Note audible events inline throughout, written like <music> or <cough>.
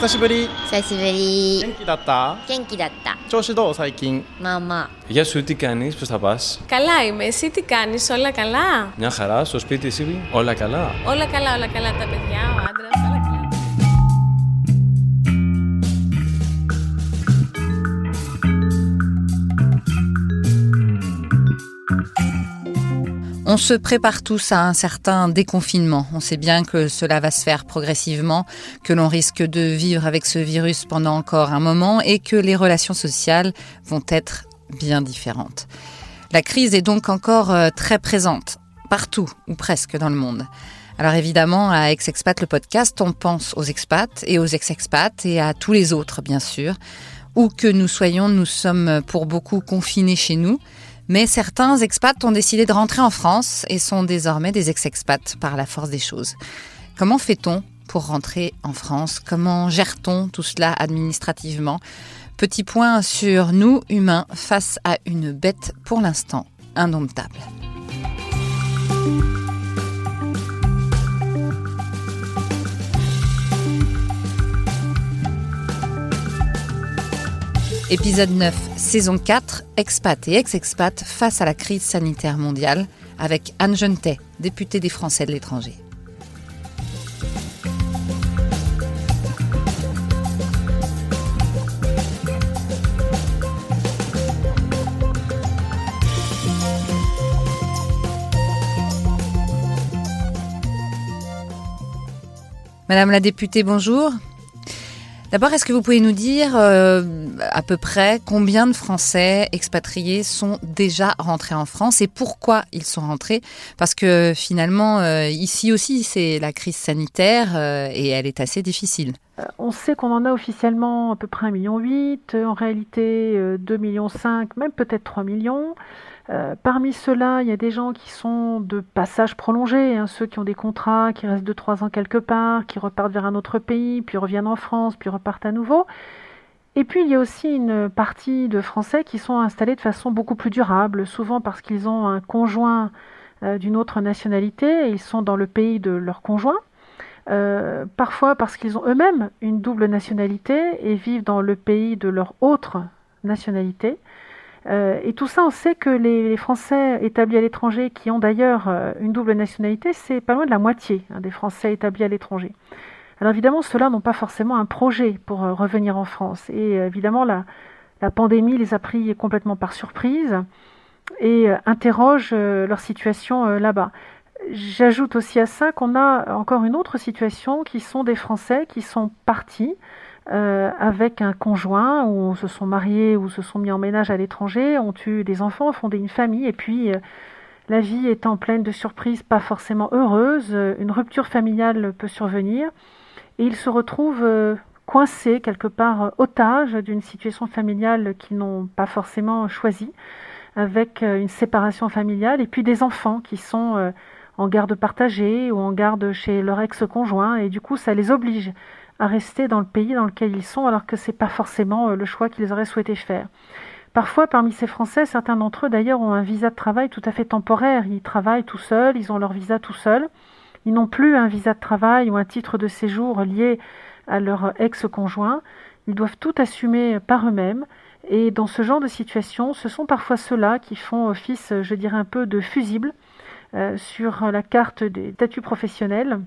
久しぶり久しぶり元気だった元気だった調子どう最近まあまあ Γεια σου, τι κάνεις, πώς θα πας. Καλά είμαι. Εσύ τι κάνεις, όλα καλά. Μια χαρά, στο σπίτι εσύ, όλα καλά. Όλα καλά, όλα καλά. Τα παιδιά, ο άντρας, On se prépare tous à un certain déconfinement. On sait bien que cela va se faire progressivement, que l'on risque de vivre avec ce virus pendant encore un moment et que les relations sociales vont être bien différentes. La crise est donc encore euh, très présente, partout ou presque dans le monde. Alors évidemment, à Ex-Expat, le podcast, on pense aux expats et aux ex-expats et à tous les autres, bien sûr. Où que nous soyons, nous sommes pour beaucoup confinés chez nous. Mais certains expats ont décidé de rentrer en France et sont désormais des ex-expats par la force des choses. Comment fait-on pour rentrer en France? Comment gère-t-on tout cela administrativement? Petit point sur nous, humains, face à une bête pour l'instant indomptable. Épisode 9, saison 4, expat et ex-expat face à la crise sanitaire mondiale, avec Anne Jeunetet, députée des Français de l'étranger. Madame la députée, bonjour. D'abord, est-ce que vous pouvez nous dire euh, à peu près combien de Français expatriés sont déjà rentrés en France et pourquoi ils sont rentrés? Parce que finalement, euh, ici aussi, c'est la crise sanitaire euh, et elle est assez difficile. On sait qu'on en a officiellement à peu près 1,8 million, en réalité 2,5 millions, même peut-être 3 millions. Euh, parmi ceux-là, il y a des gens qui sont de passage prolongé, hein, ceux qui ont des contrats, qui restent 2-3 ans quelque part, qui repartent vers un autre pays, puis reviennent en France, puis repartent à nouveau. Et puis il y a aussi une partie de Français qui sont installés de façon beaucoup plus durable, souvent parce qu'ils ont un conjoint euh, d'une autre nationalité et ils sont dans le pays de leur conjoint. Euh, parfois parce qu'ils ont eux-mêmes une double nationalité et vivent dans le pays de leur autre nationalité. Euh, et tout ça, on sait que les, Français établis à l'étranger, qui ont d'ailleurs euh, une double nationalité, c'est pas loin de la moitié hein, des Français établis à l'étranger. Alors évidemment, ceux-là n'ont pas forcément un projet pour euh, revenir en France. Et évidemment, la, la, pandémie les a pris complètement par surprise et interroge leur situation là-bas. J'ajoute aussi à ça qu'on a encore une autre situation qui sont des Français qui sont partis euh, avec un conjoint ou se sont mariés ou se sont mis en ménage à l'étranger, ont eu des enfants, ont fondé une famille et puis euh, la vie étant pleine de surprises pas forcément heureuses, euh, une rupture familiale peut survenir et ils se retrouvent coincés quelque part otages d'une situation familiale qu'ils n'ont pas forcément choisie, avec une séparation familiale et puis des enfants qui sont en garde partagée ou en garde chez leur ex-conjoint et du coup ça les oblige à rester dans le pays dans lequel ils sont, alors que ce n'est pas forcément euh, le choix qu'ils auraient souhaité faire. Parfois, parmi ces Français, certains d'entre eux d'ailleurs ont un visa de travail tout à fait temporaire. Ils travaillent tout seuls, ils ont leur visa tout seuls. Ils n'ont plus un visa de travail ou un titre de séjour lié à leur ex-conjoint. Ils doivent tout assumer par eux-mêmes. Et dans ce genre de situation, ce sont parfois ceux-là qui font office, je dirais, un peu de fusibles euh, sur la carte des statuts professionnels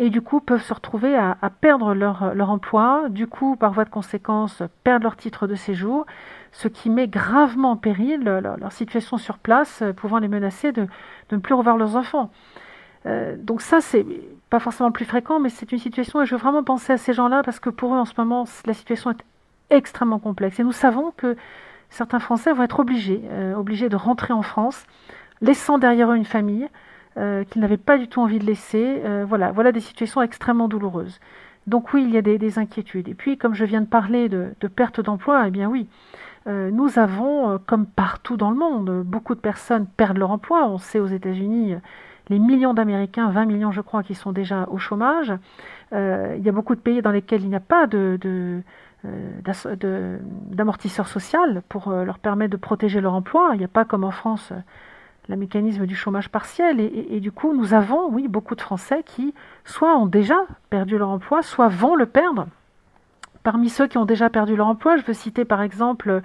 et du coup peuvent se retrouver à, perdre leur, leur, emploi, du coup par voie de conséquence perdre leur titre de séjour, ce qui met gravement en péril leur, situation sur place, euh, pouvant les menacer de, ne plus revoir leurs enfants. Euh, donc ça c'est pas forcément le plus fréquent, mais c'est une situation et je veux vraiment penser à ces gens-là parce que pour eux en ce moment la situation est extrêmement complexe et nous savons que certains Français vont être obligés, euh, obligés de rentrer en France, laissant derrière eux une famille, euh, qu'ils n'avaient pas du tout envie de laisser. Euh, voilà, des situations extrêmement douloureuses. Donc oui, il y a des, inquiétudes. Et puis, comme je viens de parler de, perte d'emploi, eh bien oui, euh, nous avons, comme partout dans le monde, beaucoup de personnes perdent leur emploi. On sait aux États-Unis les millions d'Américains, 20 millions je crois, qui sont déjà au chômage. il y a beaucoup de pays dans lesquels il n'y a pas d'amortisseur social pour leur permettre de protéger leur emploi. Il n'y a pas comme en France le mécanisme du chômage partiel. Et, du coup, nous avons, oui, beaucoup de Français qui soit ont déjà perdu leur emploi, soit vont le perdre Parmi ceux qui ont déjà perdu leur emploi, je veux citer par exemple,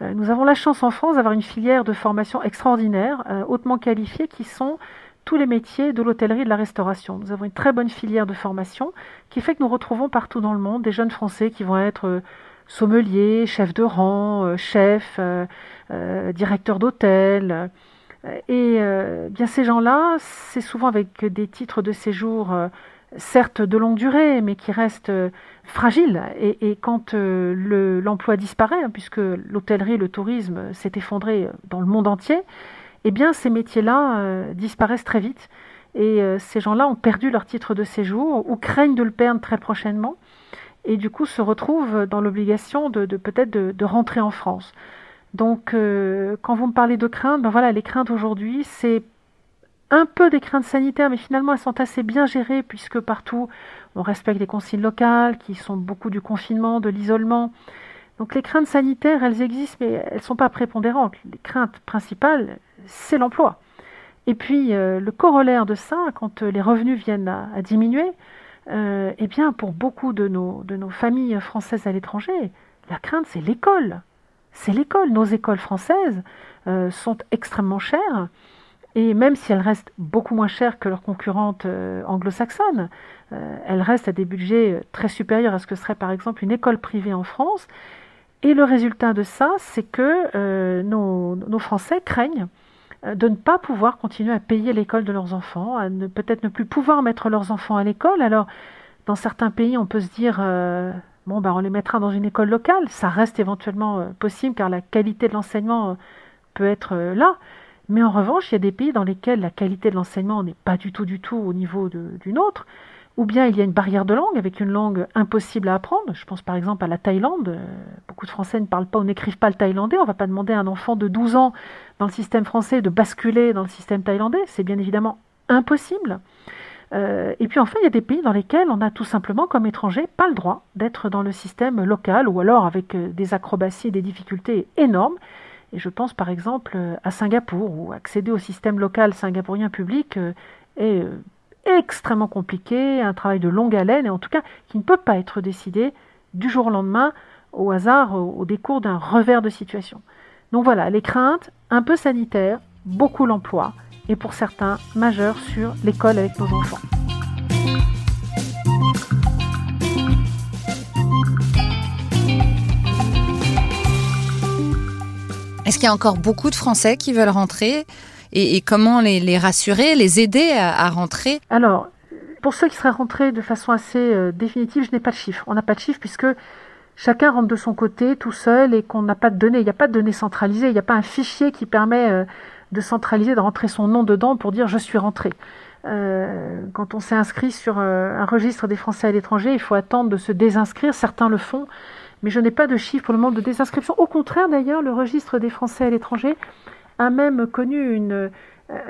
nous avons la chance en France d'avoir une filière de formation extraordinaire, hautement qualifiée, qui sont tous les métiers de l'hôtellerie et de la restauration. Nous avons une très bonne filière de formation qui fait que nous retrouvons partout dans le monde des jeunes Français qui vont être sommeliers, chefs de rang, chefs, directeurs d'hôtel. Et euh, bien ces gens-là, c'est souvent avec des titres de séjour, euh, certes de longue durée, mais qui restent euh, fragiles. Et, quand l'emploi disparaît, hein, puisque l'hôtellerie, le tourisme s'est effondré dans le monde entier, eh bien ces métiers-là disparaissent très vite. Et ces gens-là ont perdu leur titre de séjour ou craignent de le perdre très prochainement. Et du coup se retrouvent dans l'obligation de, peut-être de rentrer en France. Donc, euh, quand vous me parlez de craintes, ben voilà, les craintes aujourd'hui, c'est un peu des craintes sanitaires, mais finalement, elles sont assez bien gérées puisque partout, on respecte les consignes locales, qui sont beaucoup du confinement, de l'isolement. Donc, les craintes sanitaires, elles existent, mais elles ne sont pas prépondérantes. Les craintes principales, c'est l'emploi. Et puis, euh, le corollaire de ça, quand euh, les revenus viennent à, diminuer, eh bien, pour beaucoup de nos, de nos familles françaises à l'étranger, la crainte, c'est l'école c'est l'école. Nos écoles françaises euh, sont extrêmement chères. Et même si elles restent beaucoup moins chères que leurs concurrentes euh, anglo-saxonnes, euh, elles restent à des budgets très supérieurs à ce que serait par exemple une école privée en France. Et le résultat de ça, c'est que nos, nos, Français craignent de ne pas pouvoir continuer à payer l'école de leurs enfants, à ne peut-être ne plus pouvoir mettre leurs enfants à l'école. Alors, dans certains pays, on peut se dire Bon, ben, on les mettra dans une école locale. Ça reste éventuellement euh, possible car la qualité de l'enseignement euh, peut être euh, là. Mais en revanche, il y a des pays dans lesquels la qualité de l'enseignement n'est pas du tout, du tout au niveau d'une autre. Ou bien il y a une barrière de langue avec une langue impossible à apprendre. Je pense par exemple à la Thaïlande. Beaucoup de Français ne parlent pas ou n'écrivent pas le thaïlandais. On ne va pas demander à un enfant de 12 ans dans le système français de basculer dans le système thaïlandais. C'est bien évidemment impossible. Euh, et puis enfin, il y a des pays dans lesquels on a tout simplement, comme étranger, pas le droit d'être dans le système local ou alors avec euh, des acrobaties et des difficultés énormes. Et je pense par exemple euh, à Singapour, où accéder au système local singapourien public est extrêmement compliqué, un travail de longue haleine, et en tout cas qui ne peut pas être décidé du jour au lendemain au hasard, au décours d'un revers de situation. Donc voilà, les craintes, un peu sanitaires, beaucoup l'emploi, et pour certains majeurs sur l'école avec nos enfants. Est-ce qu'il y a encore beaucoup de Français qui veulent rentrer et, comment les, rassurer, les aider à, rentrer? Alors, pour ceux qui seraient rentrés de façon assez euh, définitive, je n'ai pas de chiffre. On n'a pas de chiffre puisque chacun rentre de son côté tout seul et qu'on n'a pas de données. Il n'y a pas de données centralisées, il n'y a pas un fichier qui permet euh, de centraliser, de rentrer son nom dedans pour dire je suis rentré. Euh, quand on s'est inscrit sur euh, un registre des Français à l'étranger, il faut attendre de se désinscrire. Certains le font, mais je n'ai pas de chiffre pour le nombre de désinscriptions. Au contraire, d'ailleurs, le registre des Français à l'étranger a même connu une,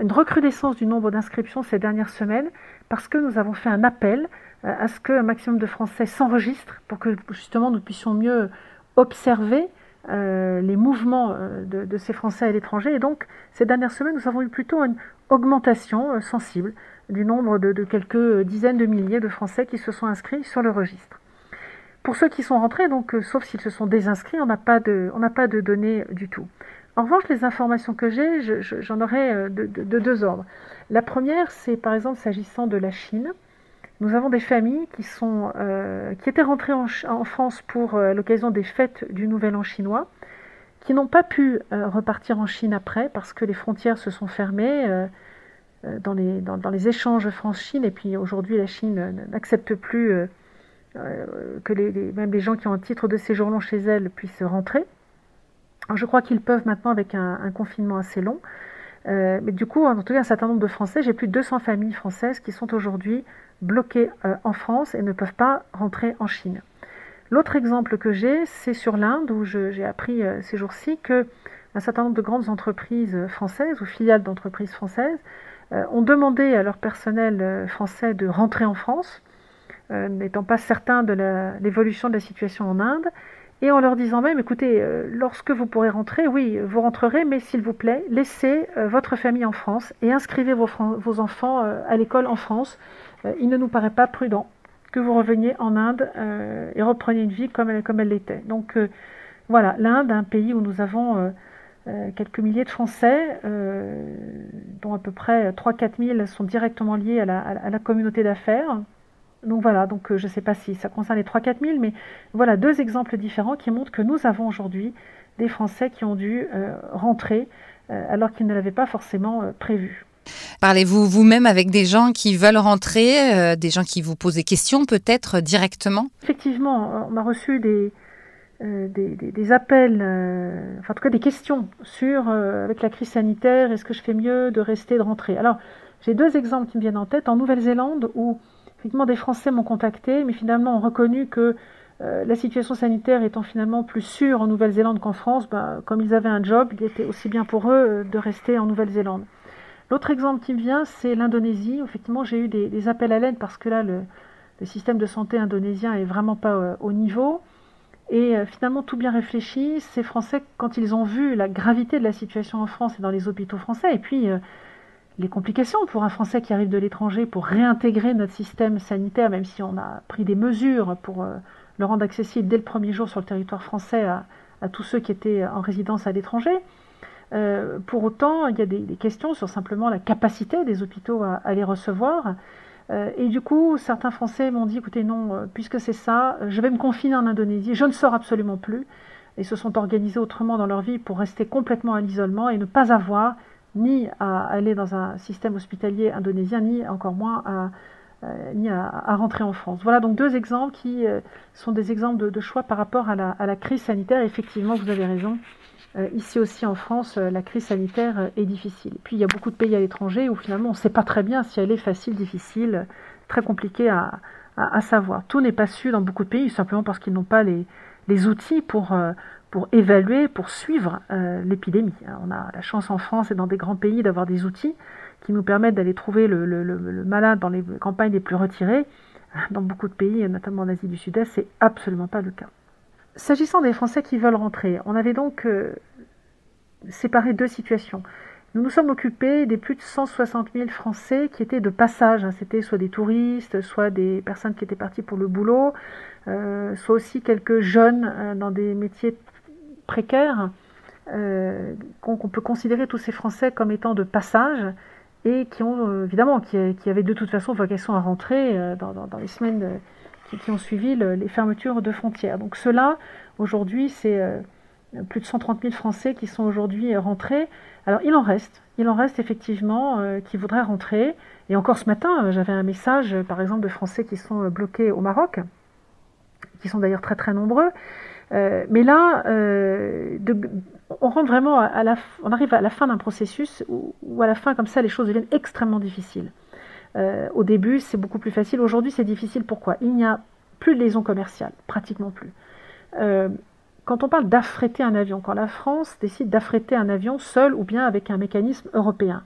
une recrudescence du nombre d'inscriptions ces dernières semaines parce que nous avons fait un appel euh, à ce qu'un maximum de Français s'enregistrent pour que justement nous puissions mieux observer euh, les mouvements euh, de, ces Français à l'étranger. Et donc, ces dernières semaines, nous avons eu plutôt une augmentation euh, sensible du nombre de, quelques dizaines de milliers de Français qui se sont inscrits sur le registre. Pour ceux qui sont rentrés, donc, sauf s'ils se sont désinscrits, on n'a pas, de, données du tout. En revanche, les informations que j'ai, j'en aurai de, deux ordres. La première, c'est par exemple s'agissant de la Chine. Nous avons des familles qui, sont, euh, qui étaient rentrées en, France pour euh, l'occasion des fêtes du Nouvel An chinois, qui n'ont pas pu euh, repartir en Chine après parce que les frontières se sont fermées dans les, dans, les, échanges France-Chine. Et puis aujourd'hui, la Chine n'accepte plus que les, même les gens qui ont un titre de séjour long chez elle puissent rentrer. je crois qu'ils peuvent maintenant avec un, un confinement assez long. Mais du coup, en tout cas, un certain nombre de Français, j'ai plus de 200 familles françaises qui sont aujourd'hui bloqués euh, en France et ne peuvent pas rentrer en Chine. L'autre exemple que j'ai, c'est sur l'Inde, où j'ai appris euh, ces jours-ci que un certain nombre de grandes entreprises françaises ou filiales d'entreprises françaises euh, ont demandé à leur personnel français de rentrer en France, n'étant pas certains de l'évolution de la situation en Inde, et en leur disant même, écoutez, lorsque vous pourrez rentrer, oui, vous rentrerez, mais s'il vous plaît, laissez votre famille en France et inscrivez vos, enfants à l'école en France. Euh, il ne nous paraît pas prudent que vous reveniez en Inde et repreniez une vie comme elle, comme elle l'était. Donc voilà, l'Inde, un pays où nous avons quelques milliers de Français, dont à peu près 3-4 000 sont directement liés à la communauté d'affaires. Donc voilà, donc je ne sais pas si ça concerne les 3-4 000, mais voilà deux exemples différents qui montrent que nous avons aujourd'hui des Français qui ont dû rentrer alors qu'ils ne l'avaient pas forcément prévu. Parlez-vous vous-même avec des gens qui veulent rentrer, euh, des gens qui vous posent des questions peut-être directement? Effectivement, on m'a reçu des, euh, des, appels, euh, enfin en tout cas des questions sur, avec la crise sanitaire, est-ce que je fais mieux de rester, de rentrer? Alors, j'ai deux exemples qui me viennent en tête. En Nouvelle-Zélande, où des Français m'ont contacté, mais finalement ont reconnu que la situation sanitaire étant finalement plus sûre en Nouvelle-Zélande qu'en France, ben, comme ils avaient un job, il était aussi bien pour eux de rester en Nouvelle-Zélande. L'autre exemple qui me vient, c'est l'Indonésie. Effectivement, j'ai eu des, appels à l'aide parce que là, le, système de santé indonésien est vraiment pas euh, au niveau. Et euh, finalement, tout bien réfléchi, ces Français, quand ils ont vu la gravité de la situation en France et dans les hôpitaux français, et puis euh, les complications pour un Français qui arrive de l'étranger pour réintégrer notre système sanitaire, même si on a pris des mesures pour le rendre accessible dès le premier jour sur le territoire français à tous ceux qui étaient en résidence à l'étranger. Euh, pour autant, il y a des, questions sur simplement la capacité des hôpitaux à, les recevoir. Euh, et du coup, certains Français m'ont dit, écoutez, non, euh, puisque c'est ça, je vais me confiner en Indonésie, je ne sors absolument plus. Et se sont organisés autrement dans leur vie pour rester complètement à l'isolement et ne pas avoir ni à aller dans un système hospitalier indonésien, ni encore moins à, ni à, rentrer en France. Voilà donc deux exemples qui sont des exemples de, choix par rapport à la, crise sanitaire. Effectivement, vous avez raison, euh, ici aussi en France, euh, la crise sanitaire euh, est difficile. puis il y a beaucoup de pays à l'étranger où finalement on ne sait pas très bien si elle est facile, difficile, très compliquée à, savoir. Tout n'est pas su dans beaucoup de pays simplement parce qu'ils n'ont pas les, outils pour, pour évaluer, pour suivre l'épidémie. On a la chance en France et dans des grands pays d'avoir des outils qui nous permettent d'aller trouver le, malade dans les campagnes les plus retirées. <laughs> Dans beaucoup de pays, notamment en Asie du Sud-Est, c'est absolument pas le cas. S'agissant des Français qui veulent rentrer, on avait donc euh, séparé deux situations. Nous nous sommes occupés des plus de 160 000 Français qui étaient de passage. Hein. C'était soit des touristes, soit des personnes qui étaient parties pour le boulot, euh, soit aussi quelques jeunes euh, dans des métiers précaires. qu'on peut considérer tous ces Français comme étant de passage et qui ont évidemment qui, avaient de toute façon vocation à rentrer dans, les semaines qui, ont suivi les fermetures de frontières. Donc cela, aujourd'hui, c'est euh, plus de 130 000 Français qui sont aujourd'hui euh, rentrés. Alors il en reste, il en reste effectivement euh, qui voudraient rentrer. Et encore ce matin, j'avais un message, par exemple, de Français qui sont bloqués au Maroc, qui sont d'ailleurs très très nombreux. Mais là, on rentre vraiment arrive à la fin d'un processus où, à la fin, comme ça, les choses deviennent extrêmement difficiles. Euh, au début, c'est beaucoup plus facile. Aujourd'hui, c'est difficile. Pourquoi? Il n'y a plus de liaison commerciale, pratiquement plus. Euh, quand on parle d'affréter un avion, quand la France décide d'affréter un avion seul ou bien avec un mécanisme européen,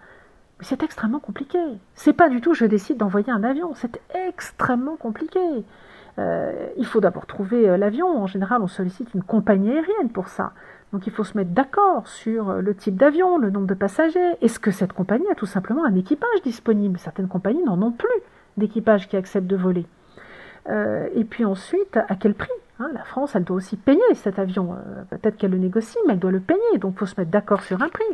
c'est extrêmement compliqué. C'est pas du tout je décide d'envoyer un avion, c'est extrêmement compliqué. Euh, il faut d'abord trouver l'avion. En général, on sollicite une compagnie aérienne pour ça. Donc il faut se mettre d'accord sur le type d'avion, le nombre de passagers. Est-ce que cette compagnie a tout simplement un équipage disponible? Certaines compagnies n'en ont plus d'équipage qui accepte de voler. Euh, et puis ensuite, à quel prix? Hein La France, elle doit aussi payer cet avion. Euh, peut-être qu'elle le négocie, mais elle doit le payer. Donc il faut se mettre d'accord sur un prix.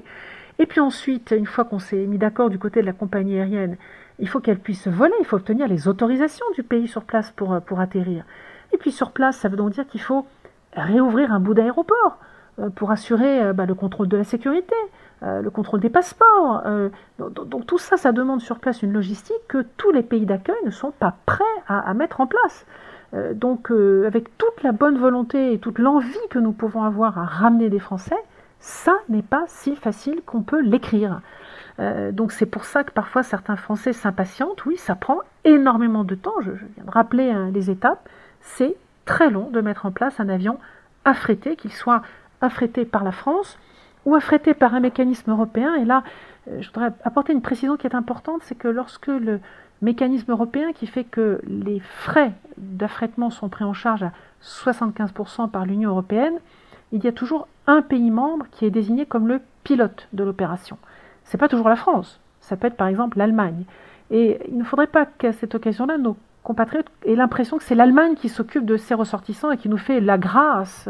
Et puis ensuite, une fois qu'on s'est mis d'accord du côté de la compagnie aérienne, il faut qu'elle puisse voler, il faut obtenir les autorisations du pays sur place pour, euh, pour atterrir. Et puis sur place, ça veut donc dire qu'il faut réouvrir un bout d'aéroport. Euh, pour assurer euh, bah, le contrôle de la sécurité, le contrôle des passeports. donc, tout ça, ça demande sur place une logistique que tous les pays d'accueil ne sont pas prêts à, mettre en place. donc avec toute la bonne volonté et toute l'envie que nous pouvons avoir à ramener des Français, ça n'est pas si facile qu'on peut l'écrire. Donc c'est pour ça que parfois certains Français s'impatientent. Oui, ça prend énormément de temps. Je, viens de rappeler hein, les étapes. C'est très long de mettre en place un avion affrété, qu'il soit affrété par la France ou affrété par un mécanisme européen. Et là, euh, je voudrais apporter une précision qui est importante, c'est que lorsque le mécanisme européen qui fait que les frais d'affrètement sont pris en charge à 75% par l'Union européenne, il y a toujours un pays membre qui est désigné comme le pilote de l'opération. Ce n'est pas toujours la France, ça peut être par exemple l'Allemagne. Et il ne faudrait pas qu'à cette occasion-là, nos compatriotes aient l'impression que c'est l'Allemagne qui s'occupe de ses ressortissants et qui nous fait la grâce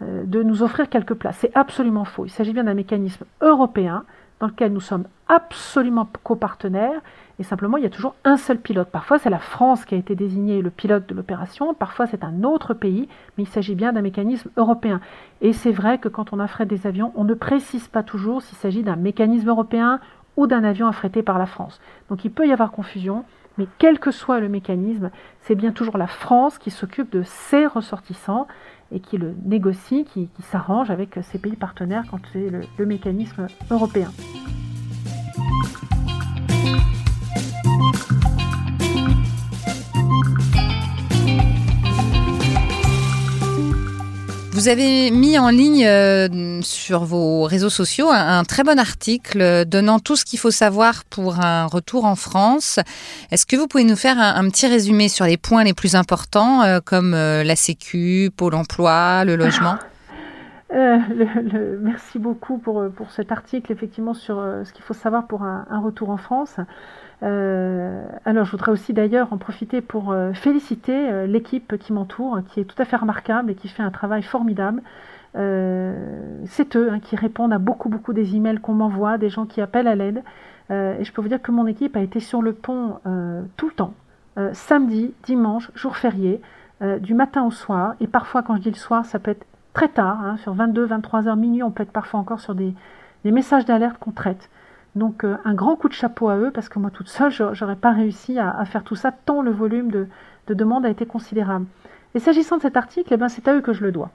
de nous offrir quelques places. C'est absolument faux. Il s'agit bien d'un mécanisme européen dans lequel nous sommes absolument copartenaires et simplement il y a toujours un seul pilote. Parfois c'est la France qui a été désignée le pilote de l'opération, parfois c'est un autre pays, mais il s'agit bien d'un mécanisme européen. Et c'est vrai que quand on affrète des avions, on ne précise pas toujours s'il s'agit d'un mécanisme européen ou d'un avion affrété par la France. Donc il peut y avoir confusion, mais quel que soit le mécanisme, c'est bien toujours la France qui s'occupe de ses ressortissants et qui le négocie, qui, s'arrange avec ses pays partenaires quand c'est le mécanisme européen. Vous avez mis en ligne euh, sur vos réseaux sociaux un, très bon article donnant tout ce qu'il faut savoir pour un retour en France. Est-ce que vous pouvez nous faire un, petit résumé sur les points les plus importants, euh, comme euh, la Sécu, Pôle Emploi, le logement? Merci beaucoup pour, pour cet article, effectivement, sur ce qu'il faut savoir pour un retour en France. Euh, alors, je voudrais aussi d'ailleurs en profiter pour euh, féliciter euh, l'équipe qui m'entoure, qui est tout à fait remarquable et qui fait un travail formidable. c'est eux hein, qui répondent à beaucoup, beaucoup des emails qu'on m'envoie, des gens qui appellent à l'aide. et je peux vous dire que mon équipe a été sur le pont tout le temps, samedi, dimanche, jour férié, du matin au soir. Et parfois, quand je dis le soir, ça peut être très tard, hein, sur 22, 23 heures, minuit, on peut être parfois encore sur des, des messages d'alerte qu'on traite. Donc euh, un grand coup de chapeau à eux parce que moi toute seule, j'aurais pas réussi à, faire tout ça tant le volume de, demandes a été considérable. Et s'agissant de cet article, eh ben, c'est à eux que je le dois.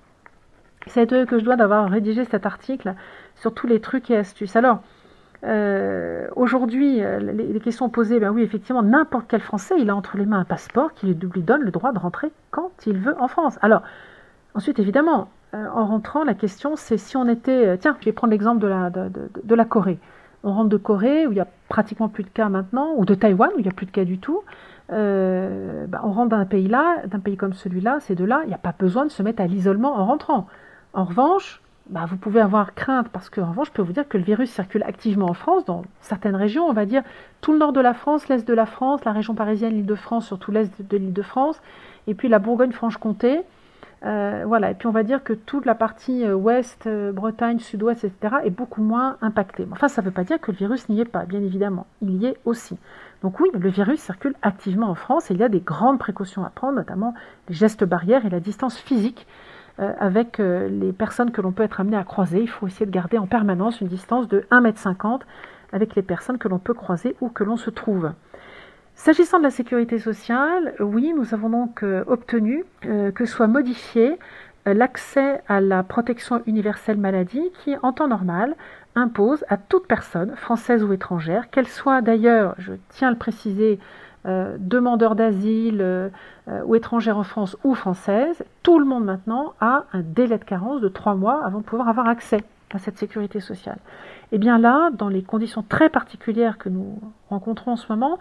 C'est à eux que je dois d'avoir rédigé cet article sur tous les trucs et astuces. Alors, euh, aujourd'hui, euh, les, questions posées, ben oui, effectivement, n'importe quel Français, il a entre les mains un passeport qui lui donne le droit de rentrer quand il veut en France. Alors, ensuite, évidemment, en rentrant, la question, c'est si on était... tiens, je vais prendre l'exemple de la, de la Corée on rentre de Corée, où il n'y a pratiquement plus de cas maintenant, ou de Taïwan, où il n'y a plus de cas du tout, euh, bah, on rentre d'un pays là, d'un pays comme celui-là, ces deux-là, il n'y a pas besoin de se mettre à l'isolement en rentrant. En revanche, bah, vous pouvez avoir crainte, parce que en revanche, je peux vous dire que le virus circule activement en France, dans certaines régions, on va dire tout le nord de la France, l'est de la France, la région parisienne, l'île de France, surtout l'est de l'île de France, et puis la Bourgogne-Franche-Comté, euh, voilà, et puis on va dire que toute la partie euh, ouest, euh, Bretagne, sud-ouest, etc., est beaucoup moins impactée. Enfin, ça ne veut pas dire que le virus n'y est pas, bien évidemment. Il y est aussi. Donc oui, le virus circule activement en France et il y a des grandes précautions à prendre, notamment les gestes barrières et la distance physique avec les personnes que l'on peut être amené à croiser. Il faut essayer de garder en permanence une distance de 1,50 m avec les personnes que l'on peut croiser ou que l'on se trouve. S'agissant de la sécurité sociale, oui, nous avons donc euh, obtenu euh, que soit modifié euh, l'accès à la protection universelle maladie qui, en temps normal, impose à toute personne, française ou étrangère, qu'elle soit d'ailleurs, je tiens à le préciser, demandeur d'asile ou étrangère en France ou française, tout le monde maintenant a un délai de carence de trois mois avant de pouvoir avoir accès à cette sécurité sociale. Et bien là, dans les conditions très particulières que nous rencontrons en ce moment,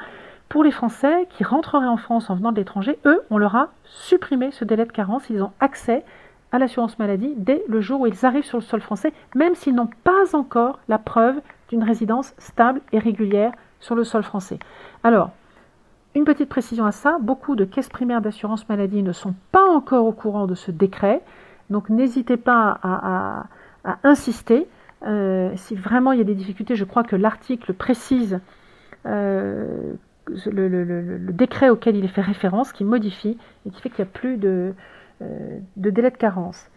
pour les Français qui rentreraient en France en venant de l'étranger, eux, on leur a supprimé ce délai de carence. Ils ont accès à l'assurance maladie dès le jour où ils arrivent sur le sol français, même s'ils n'ont pas encore la preuve d'une résidence stable et régulière sur le sol français. Alors, une petite précision à ça, beaucoup de caisses primaires d'assurance maladie ne sont pas encore au courant de ce décret, donc n'hésitez pas à, insister. Euh, si vraiment il y a des difficultés, je crois que l'article précise euh, le, décret auquel il est fait référence qui modifie et qui fait qu'il n'y a plus de, euh, de, délai de carence.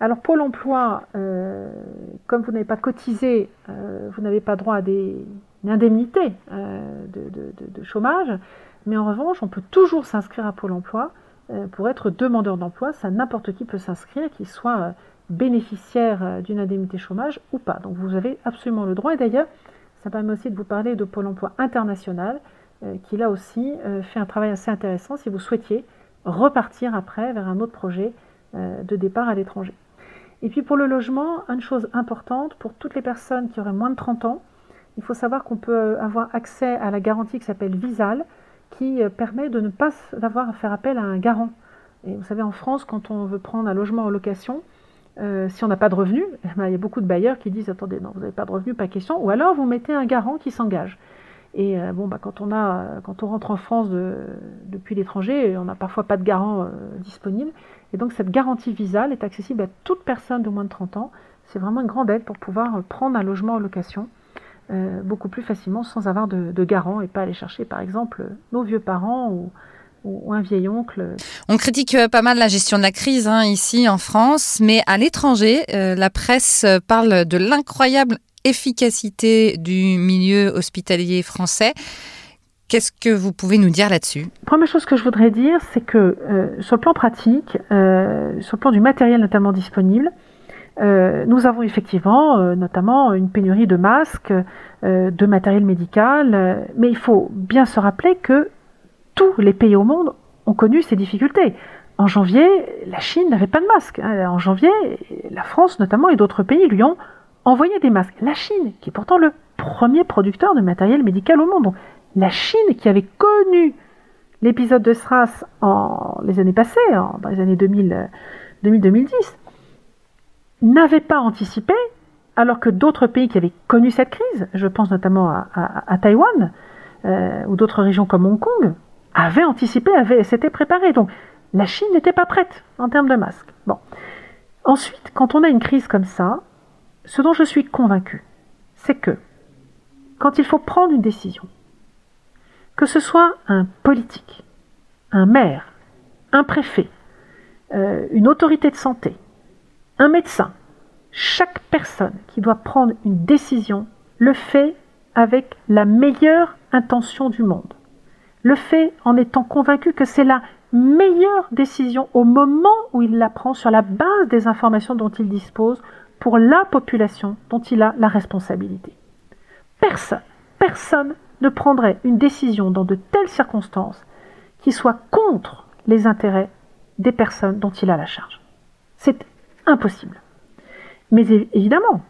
Alors Pôle emploi, euh, comme vous n'avez pas cotisé, euh, vous n'avez pas droit à des, une indemnité de, chômage, mais en revanche, on peut toujours s'inscrire à Pôle emploi pour être demandeur d'emploi. Ça, n'importe qui peut s'inscrire, qu'il soit bénéficiaire d'une indemnité chômage ou pas. Donc vous avez absolument le droit. Et d'ailleurs, ça permet aussi de vous parler de Pôle emploi international qui là aussi euh, fait un travail assez intéressant si vous souhaitiez repartir après vers un autre projet euh, de départ à l'étranger. Et puis pour le logement, une chose importante, pour toutes les personnes qui auraient moins de 30 ans, il faut savoir qu'on peut avoir accès à la garantie qui s'appelle Visal, qui permet de ne pas avoir à faire appel à un garant. Et vous savez, en France, quand on veut prendre un logement en location, si on n'a pas de revenus, <laughs> eh ben, il y a beaucoup de bailleurs qui disent attendez, non, vous n'avez pas de revenus, pas question, ou alors vous mettez un garant qui s'engage. Et bon, bah, quand, on a, quand on rentre en France depuis l'étranger, on n'a parfois pas de garant disponible. Et donc cette garantie visale est accessible à toute personne de moins de 30 ans. C'est vraiment une grande aide pour pouvoir prendre un logement en location beaucoup plus facilement sans avoir de, de garant et pas aller chercher par exemple nos vieux parents ou, ou un vieil oncle. On critique euh, pas mal la gestion de la crise hein, ici en France, mais à l'étranger, euh, la presse parle de l'incroyable efficacité du milieu hospitalier français. Qu'est-ce que vous pouvez nous dire là-dessus? Première chose que je voudrais dire, c'est que euh, sur le plan pratique, sur le plan du matériel notamment disponible, nous avons effectivement notamment une pénurie de masques, de matériel médical, mais il faut bien se rappeler que tous les pays au monde ont connu ces difficultés. En janvier, la Chine n'avait pas de masque. Hein. En janvier, la France notamment et d'autres pays lui ont envoyé des masques. La Chine, qui est pourtant le premier producteur de matériel médical au monde. la Chine, qui avait connu l'épisode de SRAS en les années passées, dans les années 2000, 2010 n'avait pas anticipé, alors que d'autres pays qui avaient connu cette crise, je pense notamment à, Taïwan euh, ou d'autres régions comme Hong Kong, avait anticipé, avait, s'était préparé. Donc la Chine n'était pas prête en termes de masques. Bon. Ensuite, quand on a une crise comme ça, ce dont je suis convaincu, c'est que quand il faut prendre une décision, que ce soit un politique, un maire, un préfet, euh, une autorité de santé, un médecin, chaque personne qui doit prendre une décision le fait avec la meilleure intention du monde le fait en étant convaincu que c'est la meilleure décision au moment où il la prend sur la base des informations dont il dispose pour la population dont il a la responsabilité. Personne, personne ne prendrait une décision dans de telles circonstances qui soit contre les intérêts des personnes dont il a la charge. C'est impossible. Mais évidemment,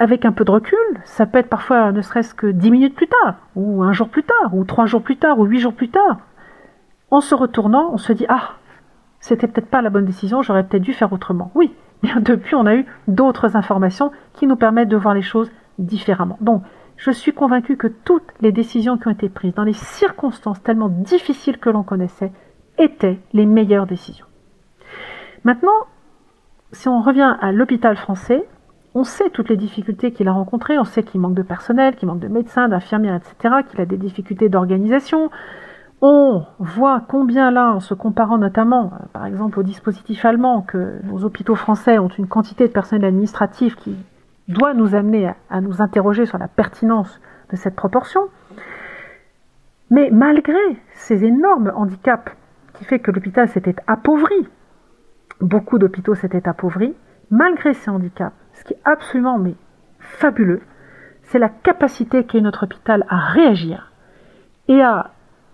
avec un peu de recul, ça peut être parfois ne serait-ce que dix minutes plus tard, ou un jour plus tard, ou trois jours plus tard, ou huit jours plus tard. En se retournant, on se dit Ah, c'était peut-être pas la bonne décision, j'aurais peut-être dû faire autrement. Oui, depuis, on a eu d'autres informations qui nous permettent de voir les choses différemment. Donc, je suis convaincu que toutes les décisions qui ont été prises dans les circonstances tellement difficiles que l'on connaissait étaient les meilleures décisions. Maintenant, si on revient à l'hôpital français, on sait toutes les difficultés qu'il a rencontrées, on sait qu'il manque de personnel, qu'il manque de médecins, d'infirmières, etc., qu'il a des difficultés d'organisation. On voit combien là, en se comparant notamment, euh, par exemple, au dispositif allemand, que nos hôpitaux français ont une quantité de personnel administratif qui doit nous amener à, nous interroger sur la pertinence de cette proportion. Mais malgré ces énormes handicaps qui fait que l'hôpital s'était appauvri, beaucoup d'hôpitaux s'étaient appauvris, malgré ces handicaps, ce qui est absolument mais fabuleux, c'est la capacité qu'a notre hôpital à réagir et à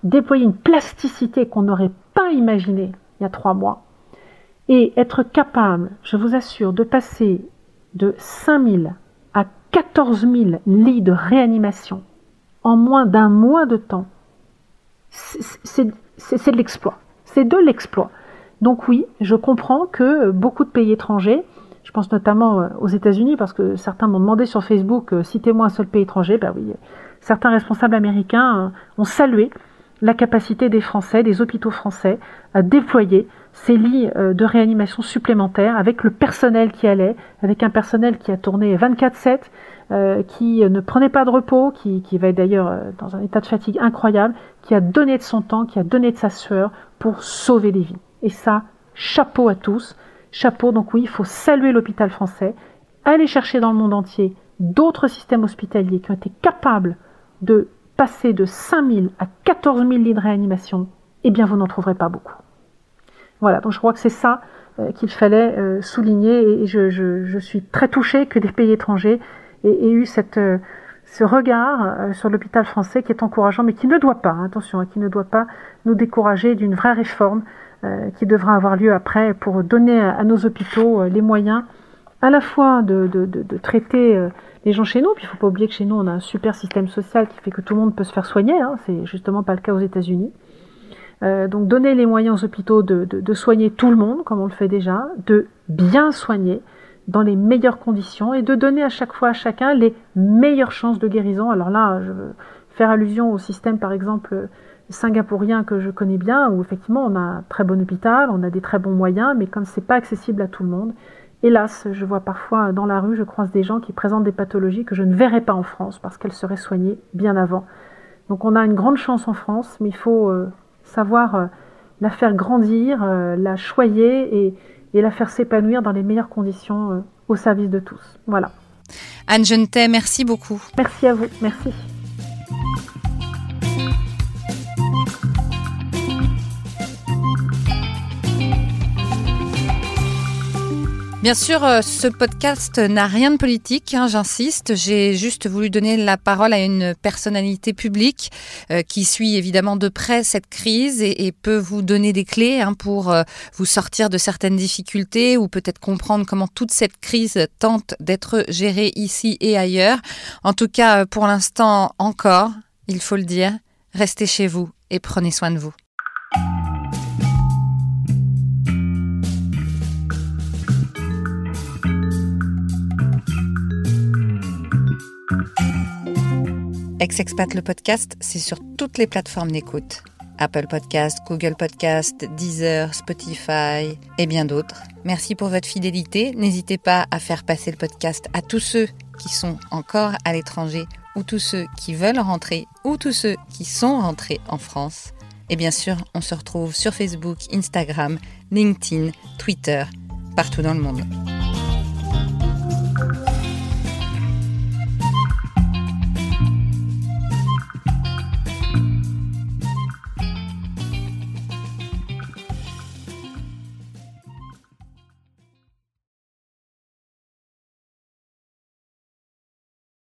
déployer une plasticité qu'on n'aurait pas imaginée il y a trois mois et être capable, je vous assure, de passer de 5000 à 14 000 lits de réanimation en moins d'un mois de temps, c'est de l'exploit. C'est de l'exploit. Donc oui, je comprends que beaucoup de pays étrangers je pense notamment euh, aux États-Unis, parce que certains m'ont demandé sur Facebook, euh, citez-moi un seul pays étranger. Ben oui, certains responsables américains euh, ont salué la capacité des Français, des hôpitaux français, à déployer ces lits de réanimation supplémentaires avec le personnel qui allait, avec un personnel qui a tourné 24-7, qui ne prenait pas de repos, qui, qui va d'ailleurs dans un état de fatigue incroyable, qui a donné de son temps, qui a donné de sa sueur pour sauver des vies. Et ça, chapeau à tous chapeau. Donc oui, il faut saluer l'hôpital français, aller chercher dans le monde entier d'autres systèmes hospitaliers qui ont été capables de passer de 5000 à 14 000 lits de réanimation, eh bien vous n'en trouverez pas beaucoup. Voilà, donc je crois que c'est ça euh, qu'il fallait euh, souligner et je, suis très touchée que des pays étrangers aient, eu euh, ce regard sur l'hôpital français qui est encourageant, mais qui ne doit pas, hein, attention, hein, qui ne doit pas nous décourager d'une vraie réforme qui devra avoir lieu après pour donner à, nos hôpitaux les moyens à la fois de, traiter les gens chez nous, puis il ne faut pas oublier que chez nous on a un super système social qui fait que tout le monde peut se faire soigner, hein, c'est justement pas le cas aux États-Unis. donc donner les moyens aux hôpitaux de, soigner tout le monde, comme on le fait déjà, de bien soigner dans les meilleures conditions et de donner à chaque fois à chacun les meilleures chances de guérison. Alors là, je faire allusion au système, par exemple, singapourien que je connais bien, où effectivement on a un très bon hôpital, on a des très bons moyens, mais comme c'est pas accessible à tout le monde, hélas, je vois parfois dans la rue, je croise des gens qui présentent des pathologies que je ne verrais pas en France parce qu'elles seraient soignées bien avant. Donc on a une grande chance en France, mais il faut euh, savoir euh, la faire grandir, euh, la choyer et, et, la faire s'épanouir dans les meilleures conditions au service de tous. Voilà. Anne Genetet, merci beaucoup. Merci à vous. Merci. Bien sûr, euh, ce podcast n'a rien de politique, hein, j'insiste. J'ai juste voulu donner la parole à une personnalité publique euh, qui suit évidemment de près cette crise et, peut vous donner des clés hein, pour euh, vous sortir de certaines difficultés ou peut-être comprendre comment toute cette crise tente d'être gérée ici et ailleurs. En tout cas, pour l'instant encore, il faut le dire, restez chez vous et prenez soin de vous. Ex-Expat le podcast, c'est sur toutes les plateformes d'écoute. Apple Podcast, Google Podcast, Deezer, Spotify et bien d'autres. Merci pour votre fidélité. N'hésitez pas à faire passer le podcast à tous ceux qui sont encore à l'étranger ou tous ceux qui veulent rentrer ou tous ceux qui sont rentrés en France. Et bien sûr, on se retrouve sur Facebook, Instagram, LinkedIn, Twitter, partout dans le monde.